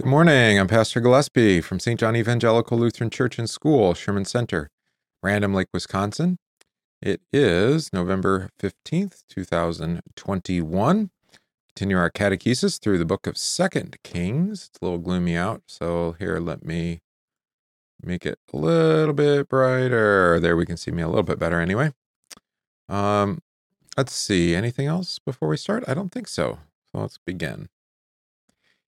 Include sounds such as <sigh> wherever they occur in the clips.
Good morning. I'm Pastor Gillespie from St. John Evangelical Lutheran Church and School, Sherman Center, Random Lake, Wisconsin. It is November 15th, 2021. Continue our catechesis through the book of Second Kings. It's a little gloomy out, so here, let me make it a little bit brighter. There, we can see me a little bit better anyway. Um, let's see. Anything else before we start? I don't think so. So let's begin.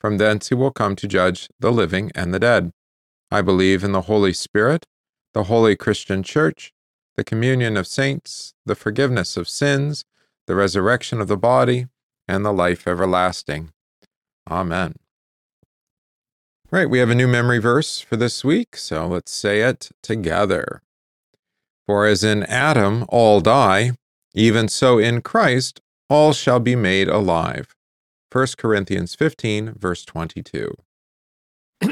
From thence he will come to judge the living and the dead. I believe in the Holy Spirit, the holy Christian Church, the communion of saints, the forgiveness of sins, the resurrection of the body, and the life everlasting. Amen. Right, we have a new memory verse for this week, so let's say it together. For as in Adam all die, even so in Christ all shall be made alive. 1 Corinthians 15, verse 22. Why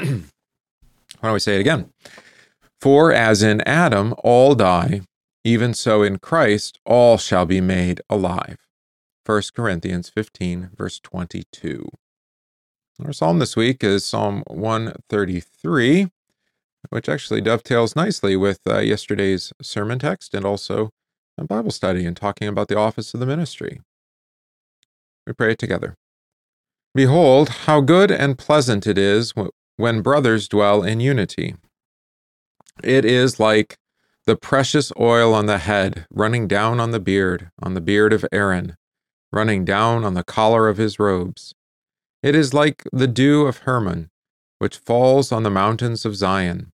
don't we say it again? For as in Adam all die, even so in Christ all shall be made alive. 1 Corinthians 15, verse 22. Our psalm this week is Psalm 133, which actually dovetails nicely with uh, yesterday's sermon text and also a Bible study and talking about the office of the ministry. We pray it together. Behold, how good and pleasant it is when brothers dwell in unity. It is like the precious oil on the head, running down on the beard, on the beard of Aaron, running down on the collar of his robes. It is like the dew of Hermon, which falls on the mountains of Zion.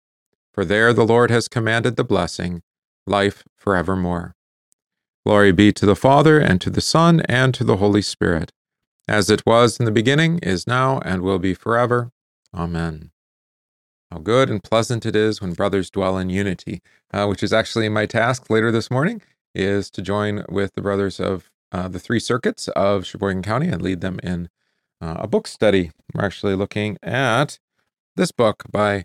For there the Lord has commanded the blessing, life forevermore. Glory be to the Father, and to the Son, and to the Holy Spirit, as it was in the beginning, is now, and will be forever. Amen. How good and pleasant it is when brothers dwell in unity, uh, which is actually my task later this morning, is to join with the brothers of uh, the three circuits of Sheboygan County and lead them in uh, a book study. We're actually looking at this book by,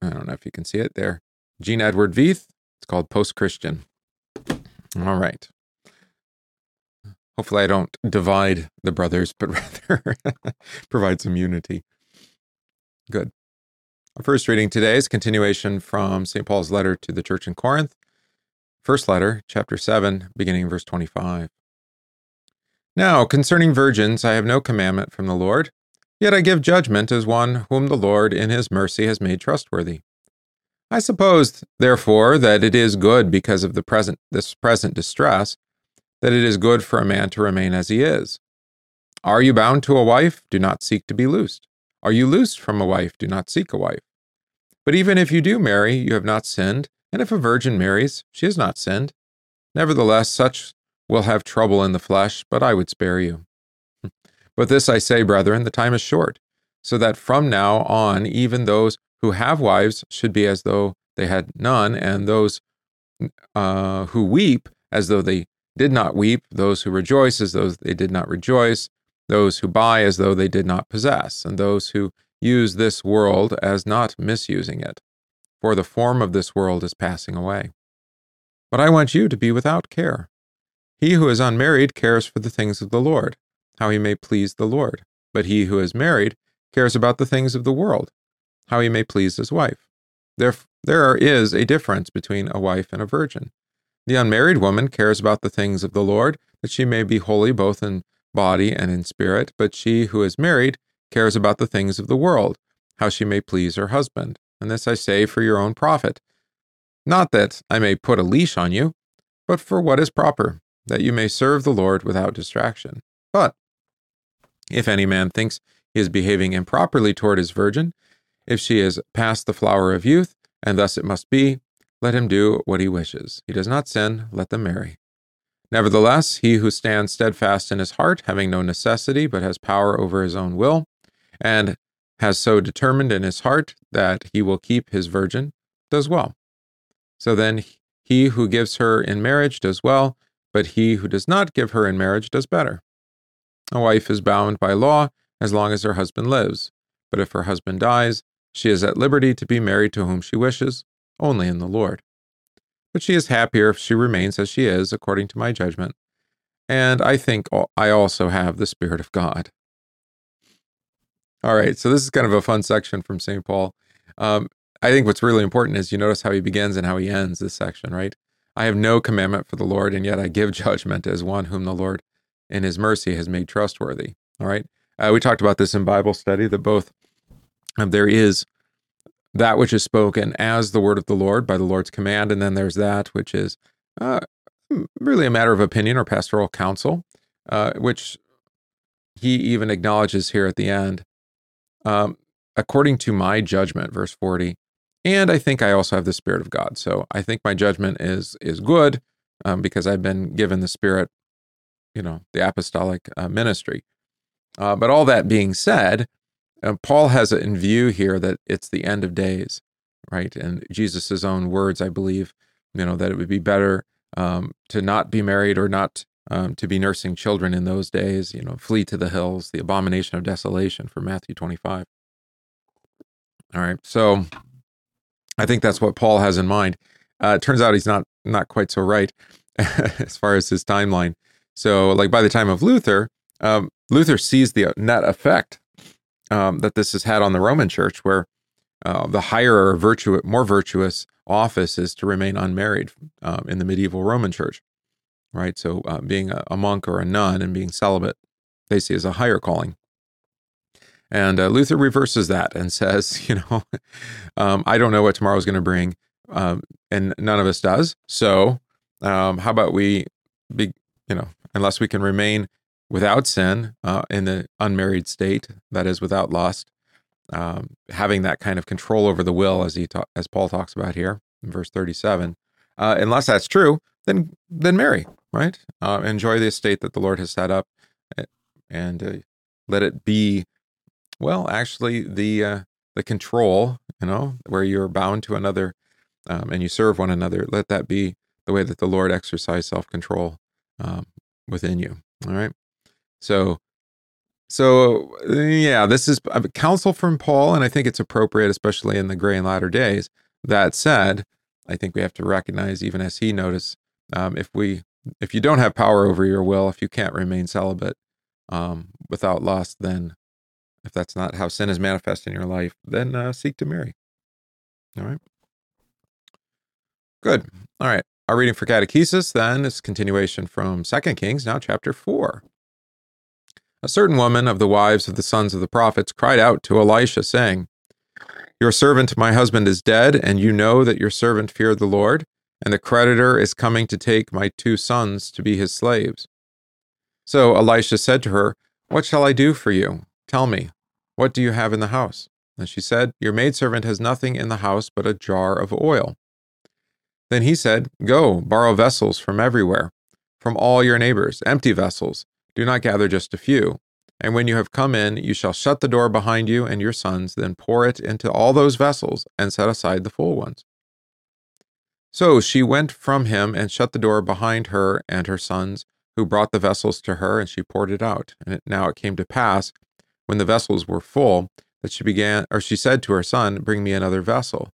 I don't know if you can see it there, Gene Edward Veith. It's called Post Christian. All right. Hopefully, I don't divide the brothers, but <laughs> rather provide some unity. Good. Our first reading today is continuation from St. Paul's letter to the church in Corinth. First letter, chapter 7, beginning verse 25. Now, concerning virgins, I have no commandment from the Lord, yet I give judgment as one whom the Lord in his mercy has made trustworthy. I suppose, therefore, that it is good because of the present this present distress, that it is good for a man to remain as he is. Are you bound to a wife? Do not seek to be loosed. Are you loosed from a wife? Do not seek a wife. But even if you do marry, you have not sinned, and if a virgin marries, she has not sinned. Nevertheless, such will have trouble in the flesh, but I would spare you. <laughs> But this I say, brethren, the time is short, so that from now on even those who have wives should be as though they had none, and those uh, who weep as though they did not weep, those who rejoice as though they did not rejoice, those who buy as though they did not possess, and those who use this world as not misusing it. For the form of this world is passing away. But I want you to be without care. He who is unmarried cares for the things of the Lord, how he may please the Lord. But he who is married cares about the things of the world, how he may please his wife. There, there is a difference between a wife and a virgin. The unmarried woman cares about the things of the Lord, that she may be holy both in body and in spirit, but she who is married cares about the things of the world, how she may please her husband. And this I say for your own profit. Not that I may put a leash on you, but for what is proper, that you may serve the Lord without distraction. But if any man thinks he is behaving improperly toward his virgin, if she is past the flower of youth, and thus it must be, let him do what he wishes. He does not sin, let them marry. Nevertheless, he who stands steadfast in his heart, having no necessity, but has power over his own will, and has so determined in his heart that he will keep his virgin, does well. So then he who gives her in marriage does well, but he who does not give her in marriage does better. A wife is bound by law as long as her husband lives, but if her husband dies, she is at liberty to be married to whom she wishes, only in the Lord. But she is happier if she remains as she is, according to my judgment. And I think I also have the Spirit of God. All right, so this is kind of a fun section from St. Paul. Um, I think what's really important is you notice how he begins and how he ends this section, right? I have no commandment for the Lord, and yet I give <laughs> judgment as one whom the Lord in his mercy has made trustworthy. All right. Uh, we talked about this in Bible study that both um, there is that which is spoken as the word of the Lord by the Lord's command, and then there's that which is uh, really a matter of opinion or pastoral counsel, uh, which he even acknowledges here at the end. Um, according to my judgment, verse 40, and I think I also have the Spirit of God. So I think my judgment is is good um, because I've been given the Spirit, you know, the apostolic uh, ministry. Uh, but all that being said, uh, Paul has it in view here that it's the end of days, right? And Jesus' own words, I believe, you know, that it would be better um, to not be married or not um, to be nursing children in those days, you know, flee to the hills, the abomination of desolation from Matthew 25. All right. So I think that's what Paul has in mind. Uh, it turns out he's not not quite so right <laughs> as far as his timeline. So, like by the time of Luther, um, Luther sees the net effect um, that this has had on the Roman Church, where uh, the higher or more virtuous office is to remain unmarried um, in the medieval Roman Church, right? So, uh, being a, a, monk or a nun and being celibate, they see as a higher calling. And uh, Luther reverses that and <laughs> says, you know, um, I don't know what tomorrow is going to bring, um, and none of us does. So, um, how about we be, you know, unless we can remain without sin uh, in the unmarried state, that is, without lust, um, having that kind of control over the will, as he ta- as Paul talks about here in verse thirty-seven. Uh, unless that's true, then then marry, right? Uh, enjoy the estate that the Lord has set up, eh, and uh, let it be well, actually, the uh, the control, you know, where you're bound to another um, and you serve one another. Let that be the way that the Lord exercise self control um, within you. All right. So, so yeah, this is a counsel from Paul, and I think it's appropriate, especially in the gray and latter days. That said, I think we have to recognize, even as he noticed, um, if we if you don't have power over your will, if you can't remain celibate um, without lust, then if that's not how sin is manifest in your life, then uh, seek to marry. All right. Good. All right. Our reading for catechesis then is continuation from Second Kings, now chapter 4. A certain woman of the wives of the sons of the prophets cried out to Elisha, saying, Your servant, my husband, is dead, and you know that your servant feared the Lord, and the creditor is coming to take my two sons to be his slaves. So Elisha said to her, What shall I do for you? Tell me, what do you have in the house? And she said, Your maidservant has nothing in the house but a jar of oil. Then he said, Go, borrow vessels from everywhere, from all your neighbors, empty vessels. Do not gather just a few. And when you have come in, you shall shut the door behind you and your sons, then pour it into all those vessels, and set aside the full ones. So she went from him and shut the door behind her and her sons, who brought the vessels to her, and she poured it out. And now it came to pass when the vessels were full, that she began, or she said to her son, Bring me another vessel.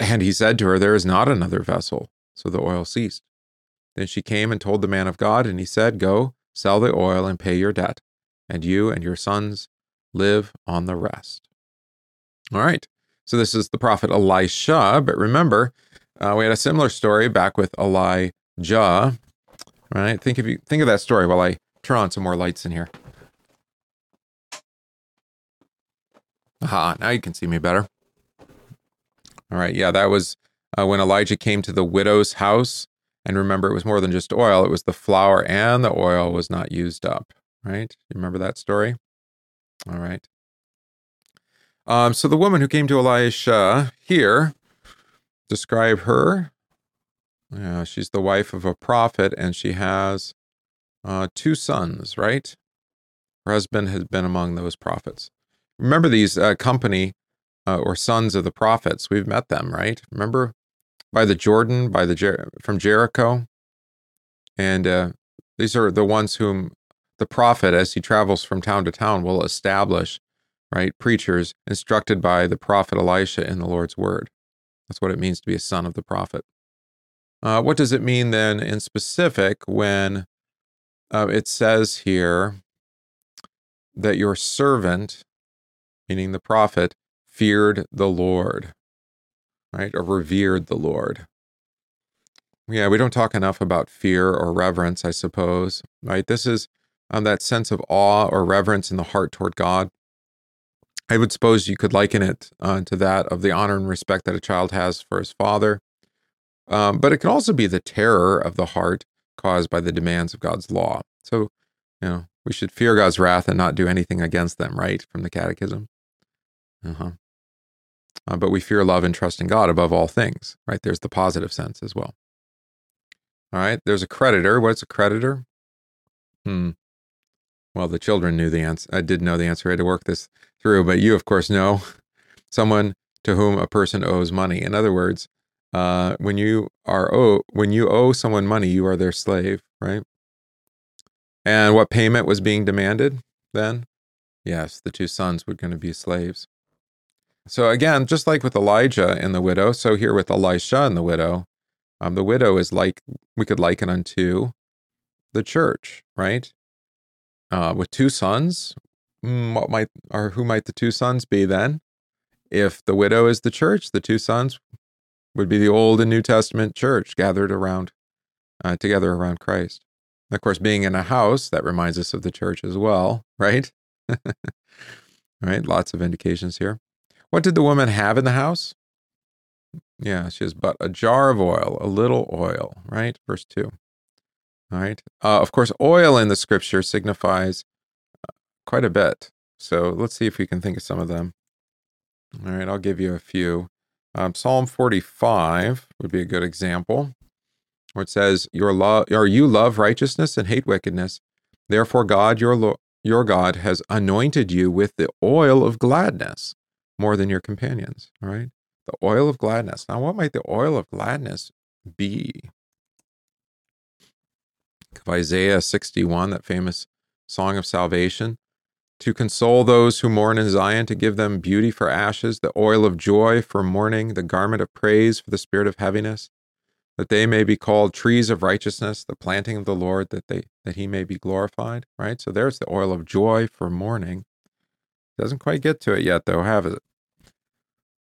And he said to her, There is not another vessel. So the oil ceased. Then she came and told the man of God, and he said, Go, sell the oil and pay your debt, and you and your sons live on the rest. All right. So this is the prophet Elisha, but remember, uh, we had a similar story back with Elijah. Right? Think of you think of that story while I turn on some more lights in here. Aha, now you can see me better. All right, yeah, that was uh, when Elijah came to the widow's house. And remember, it was more than just oil, it was the flour and the oil was not used up, right? You remember that story? All right. Um, so the woman who came to Elisha here, describe her. Yeah, she's the wife of a prophet and she has uh, two sons, right? Her husband has been among those prophets. Remember these uh, company uh, or sons of the prophets? We've met them, right? Remember by the Jordan, by the Jer- from Jericho, and uh, these are the ones whom the prophet, as he travels from town to town, will establish, right? Preachers instructed by the prophet Elisha in the Lord's word. That's what it means to be a son of the prophet. Uh, what does it mean then in specific when uh, it says here that your servant, meaning the prophet, feared the Lord, right? Or revered the Lord. Yeah, we don't talk enough about fear or reverence, I suppose, right? This is um, that sense of awe or reverence in the heart toward God. I would suppose you could liken it uh, to that of the honor and respect that a child has for his father. Um, but it can also be the terror of the heart caused by the demands of God's law. So, you know, we should fear God's wrath and not do anything against them, right? From the Catechism. Uh-huh. Uh, but we fear, love, and trust in God above all things, right? There's the positive sense as well. All right, there's a creditor. What's a creditor? Hmm. Well, the children knew the answer. I did know the answer. I had to work this through, but you, of course, know <laughs> someone to whom a person owes money. In other words, uh, when you are owe when you owe someone money, you are their slave, right? And what payment was being demanded then? Yes, the two sons were going to be slaves. So again, just like with Elijah and the widow, so here with Elisha and the widow, um, the widow is like we could liken unto the church, right? Uh, with two sons, mm, what might or who might the two sons be then? If the widow is the church, the two sons would be the Old and New Testament church gathered around, uh, together around Christ. Of course, being in a house, that reminds us of the church as well, <laughs> right? <laughs> right? Lots of indications here. What did the woman have in the house? Yeah, she has but a jar of oil, a little oil, right? Verse 2. All right. Uh, of course, oil in the scripture signifies uh, quite a bit. So let's see if we can think of some of them. All right, I'll give you a few. Um, Psalm 45 would be a good example, where it says, "Your love, or you love righteousness and hate wickedness. Therefore, God, your lo- your God, has anointed you with the oil of gladness more than your companions." All right, the oil of gladness. Now, what might the oil of gladness be? Of Isaiah 61, that famous song of salvation to console those who mourn in Zion, to give them beauty for ashes, the oil of joy for mourning, the garment of praise for the spirit of heaviness, that they may be called trees of righteousness, the planting of the Lord, that they that he may be glorified. Right? So there's the oil of joy for mourning. Doesn't quite get to it yet, though, have it?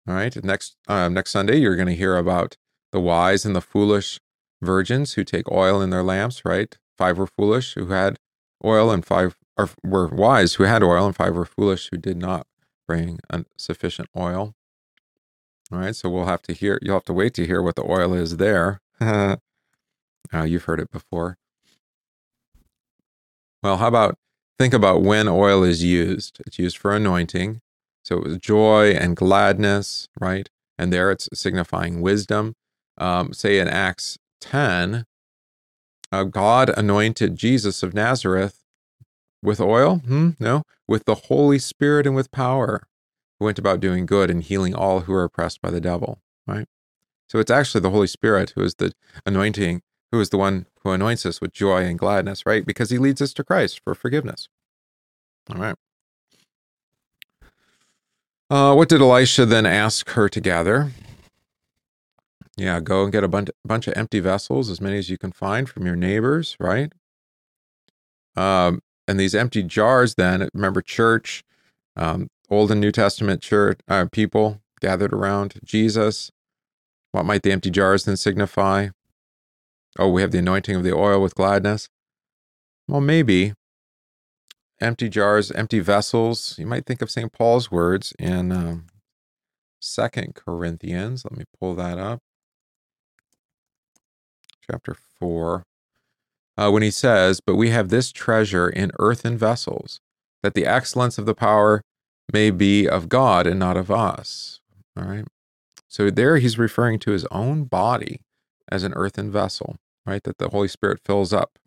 All right. Next uh, next Sunday, you're going to hear about the wise and the foolish virgins who take oil in their lamps. Right? Five were foolish who had oil, and five or were wise who had oil, and five were foolish who did not bring sufficient oil. All right, so we'll have to hear. You'll have to wait to hear what the oil is there. <laughs> uh, you've heard it before. Well, how about think about when oil is used? It's used for anointing. So it was joy and gladness, right? And there it's signifying wisdom. Um, say in Acts 10, uh, God anointed Jesus of Nazareth with oil? Hmm? No. With the Holy Spirit and with power, who went about doing good and healing all who are oppressed by the devil. Right? So it's actually the Holy Spirit who is the anointing, who is the one who anoints us with joy and gladness, right? Because he leads us to Christ for forgiveness. All right. Uh, what did Elisha then ask her to gather? Yeah, go and get a bunch, bunch of empty vessels, as many as you can find from your neighbors, right? Um, and these empty jars then remember church um, old and new testament church uh, people gathered around jesus what might the empty jars then signify oh we have the anointing of the oil with gladness? Well maybe. Empty jars empty vessels. You might think of st paul's words in um, second corinthians. Let me pull that up. Chapter 4 uh, when he says, But we have this treasure in earthen vessels, that the excellence of the power may be of God and not of us. All right. So there he's referring to his own body as an earthen vessel, right? That the Holy Spirit fills up.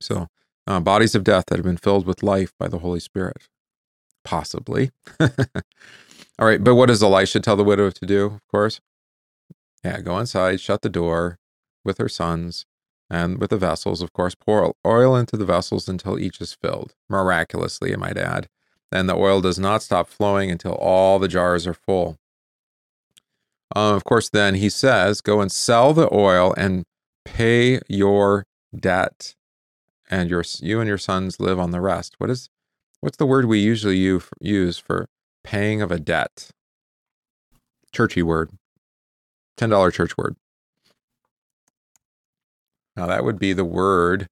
So uh, bodies of death that have been filled with life by the Holy Spirit. possibly. <laughs> All right, but what does Elisha tell the widow to do, of course? Yeah, go inside, shut the door with her sons and with the vessels, of course, pour oil into the vessels until each is filled. Miraculously, I might add. Then the oil does not stop flowing until all the jars are full. Uh, of course, then he says, Go and sell the oil and pay your debt, and your you and your sons live on the rest. What is what's the word we usually use for paying of a debt? Churchy word. $10 church word. Now that would be the word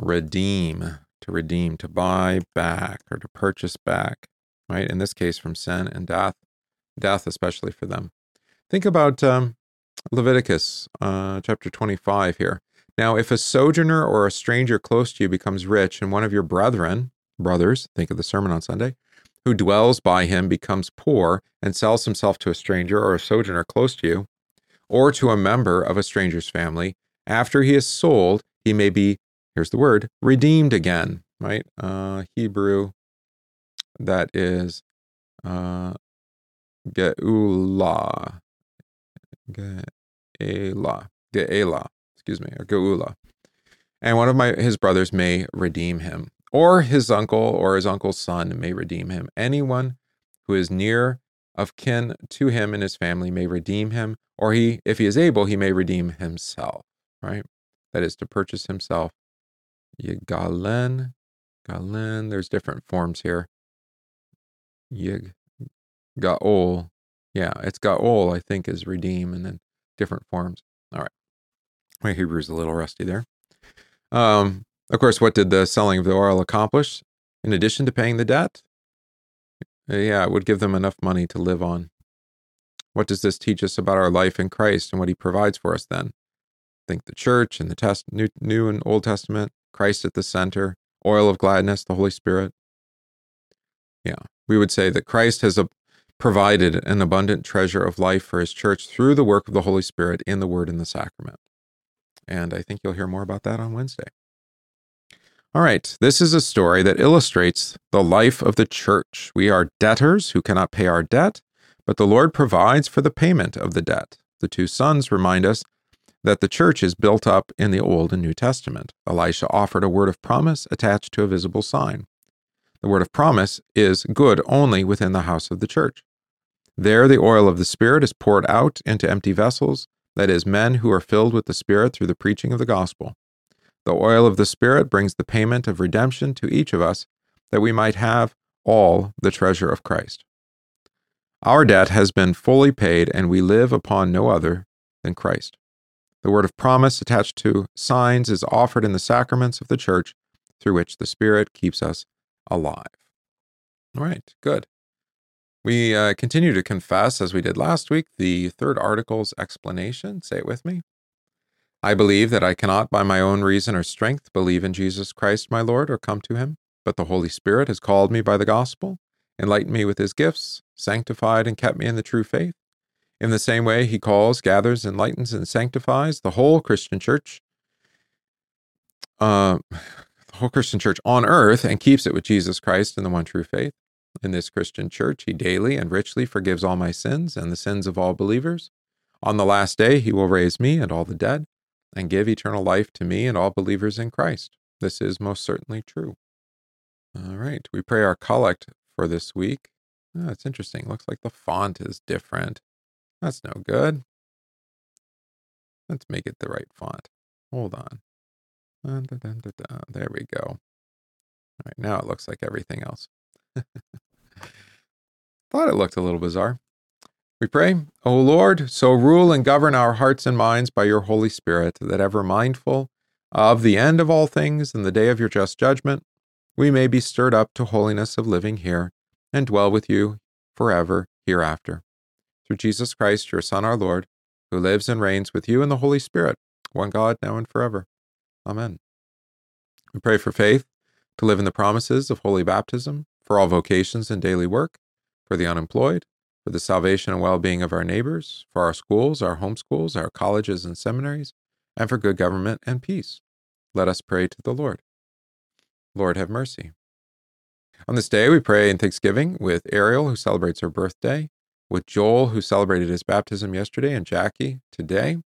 redeem, to redeem, to buy back or to purchase back, right? In this case, from sin and death, death especially for them. Think about um, Leviticus uh, chapter 25 here. Now, if a sojourner or a stranger close to you becomes rich, and one of your brethren, brothers, think of the sermon on Sunday, who dwells by him becomes poor and sells himself to a stranger or a sojourner close to you, or to a member of a stranger's family, after he is sold, he may be, here's the word, redeemed again, right? Uh, Hebrew, that is uh. Ge'ela, Ge'ela, excuse me, or Geula. And one of my his brothers may redeem him, or his uncle or his uncle's son may redeem him. Anyone who is near of kin to him and his family may redeem him, or he, if he is able, he may redeem himself, right? That is to purchase himself. Yigalen, galen, there's different forms here. Yig, gaol, yeah, it's got gaol, I think, is redeem, and then different forms. All right. My Hebrew's a little rusty there. Um, of course, what did the selling of the oil accomplish? In addition to paying the debt, uh, yeah, it would give them enough money to live on. What does this teach us about our life in Christ and what He provides for us then? Think the church and the test, New, New and Old Testament, Christ at the center, oil of gladness, the Holy Spirit. Yeah, we would say that Christ has a, provided an abundant treasure of life for His church through the work of the Holy Spirit in the Word and the sacrament. And I think you'll hear more about that on Wednesday. All right, this is a story that illustrates the life of the church. We are debtors who cannot pay our debt, but the Lord provides for the payment of the debt. The two sons remind us that the church is built up in the Old and New Testament. Elisha offered a word of promise attached to a visible sign. The word of promise is good only within the house of the church. There, the oil of the Spirit is poured out into empty vessels, that is, men who are filled with the Spirit through the preaching of the gospel. The oil of the Spirit brings the payment of redemption to each of us, that we might have all the treasure of Christ. Our debt has been fully paid, and we live upon no other than Christ. The word of promise attached to signs is offered in the sacraments of the church through which the Spirit keeps us alive. All right, good. We uh, continue to confess, as we did last week, the third article's explanation. Say it with me. I believe that I cannot by my own reason or strength believe in Jesus Christ my Lord or come to him, but the Holy Spirit has called me by the gospel, enlightened me with his gifts, sanctified and kept me in the true faith. In the same way, he calls, gathers, enlightens, and sanctifies the whole Christian church, uh, <sighs> the whole Christian church on earth, and keeps it with Jesus Christ in the one true faith. In this Christian church, he daily and richly forgives all my sins and the sins of all believers. On the last day, he will raise me and all the dead and give eternal life to me and all believers in Christ. This is most certainly true. All right, we pray our collect for this week. Oh, that's interesting. Looks like the font is different. That's no good. Let's make it the right font. Hold on. Dun, dun, dun, there we go. All right, now it looks like everything else. <laughs> Thought it looked a little bizarre. We pray, O Lord, so rule and govern our hearts and minds by your Holy Spirit, that ever mindful of the end of all things and the day of your just judgment, we may be stirred up to holiness of living here and dwell with you forever hereafter. Through Jesus Christ, your Son, our Lord, who lives and reigns with you in the Holy Spirit, one God, now and forever. Amen. We pray for faith to live in the promises of holy baptism, for all vocations and daily work, for the unemployed, for the salvation and well being of our neighbors, for our schools, our homeschools, our colleges and seminaries, and for good government and peace. Let us pray to the Lord. Lord, have mercy. On this day, we pray in thanksgiving with Ariel, who celebrates her birthday, with Joel, who celebrated his baptism yesterday, and Jackie today.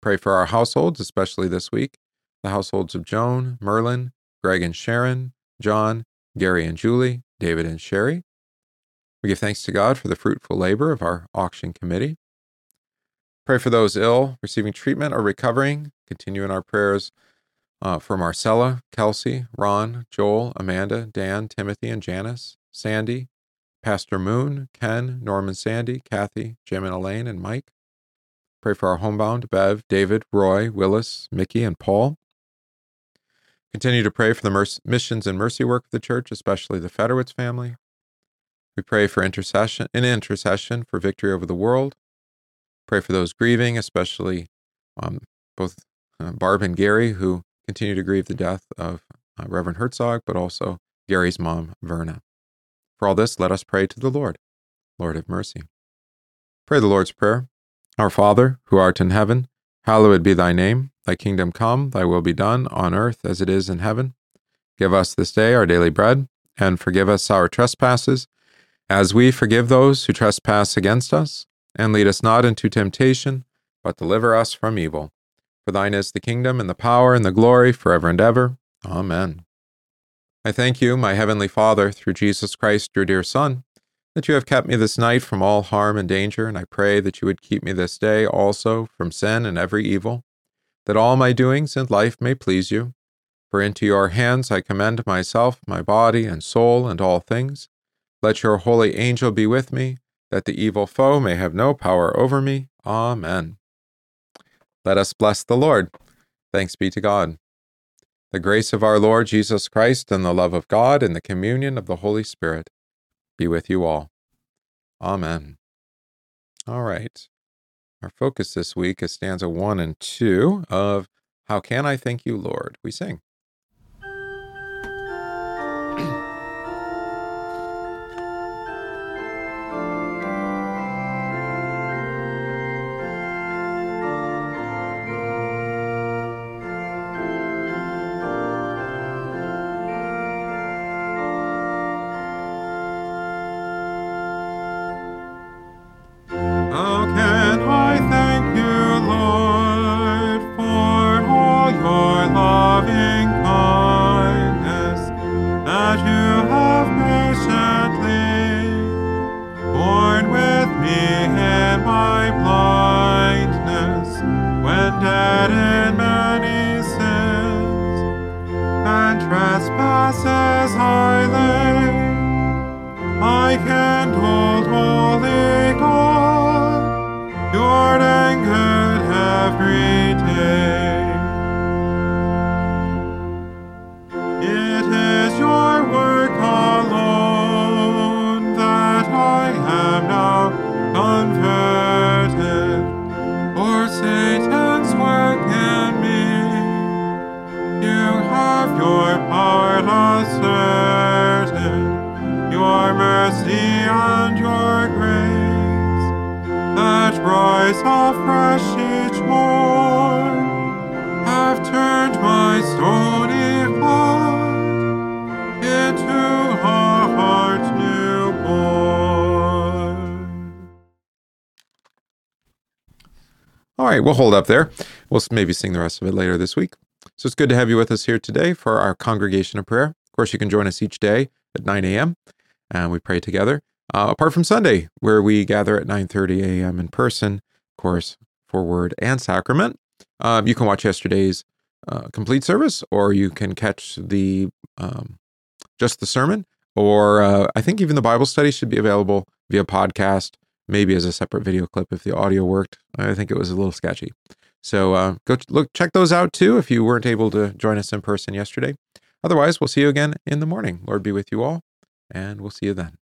Pray for our households, especially this week the households of Joan, Merlin, Greg and Sharon, John, Gary and Julie, David and Sherry. We give thanks to God for the fruitful labor of our auction committee. Pray for those ill, receiving treatment, or recovering. Continue in our prayers uh, for Marcella, Kelsey, Ron, Joel, Amanda, Dan, Timothy, and Janice, Sandy, Pastor Moon, Ken, Norman Sandy, Kathy, Jim and Elaine, and Mike. Pray for our homebound, Bev, David, Roy, Willis, Mickey, and Paul. Continue to pray for the missions and mercy work of the church, especially the Federowitz family. We pray for intercession in intercession for victory over the world. Pray for those grieving, especially um, both uh, Barb and Gary, who continue to grieve the death of uh, Reverend Herzog, but also Gary's mom, Verna. For all this, let us pray to the Lord. Lord have mercy. Pray the Lord's Prayer. Our Father, who art in heaven, hallowed be thy name. Thy kingdom come, thy will be done, on earth as it is in heaven. Give us this day our daily bread, and forgive us our trespasses, as we forgive those who trespass against us. And lead us not into temptation, but deliver us from evil. For thine is the kingdom, and the power, and the glory, forever and ever. Amen. I thank you, my heavenly Father, through Jesus Christ, your dear Son, that you have kept me this night from all harm and danger, and I pray that you would keep me this day also from sin and every evil that all my doings in life may please you. For into your hands I commend myself, my body, and soul, and all things. Let your holy angel be with me, that the evil foe may have no power over me. Amen. Let us bless the Lord. Thanks be to God. The grace of our Lord Jesus Christ, and the love of God, and the communion of the Holy Spirit be with you all. Amen. All right. Our focus this week is stanza one and two of How Can I Thank You, Lord? We sing. And hold, holy God, your anger have grieved. All right, we'll hold up there. We'll maybe sing the rest of it later this week. So it's good to have you with us here today for our congregation of prayer. Of course, you can join us each day at 9 a.m. and we pray together. Uh, apart from Sunday, where we gather at 9:30 a.m. in person, course, for word and sacrament. Um, you can watch yesterday's uh, complete service, or you can catch the um, just the sermon, or uh, I think even the Bible study should be available via podcast maybe as a separate video clip if the audio worked. I think it was a little sketchy. So uh, go look, check those out too if you weren't able to join us in person yesterday. Otherwise, we'll see you again in the morning. Lord be with you all, and we'll see you then.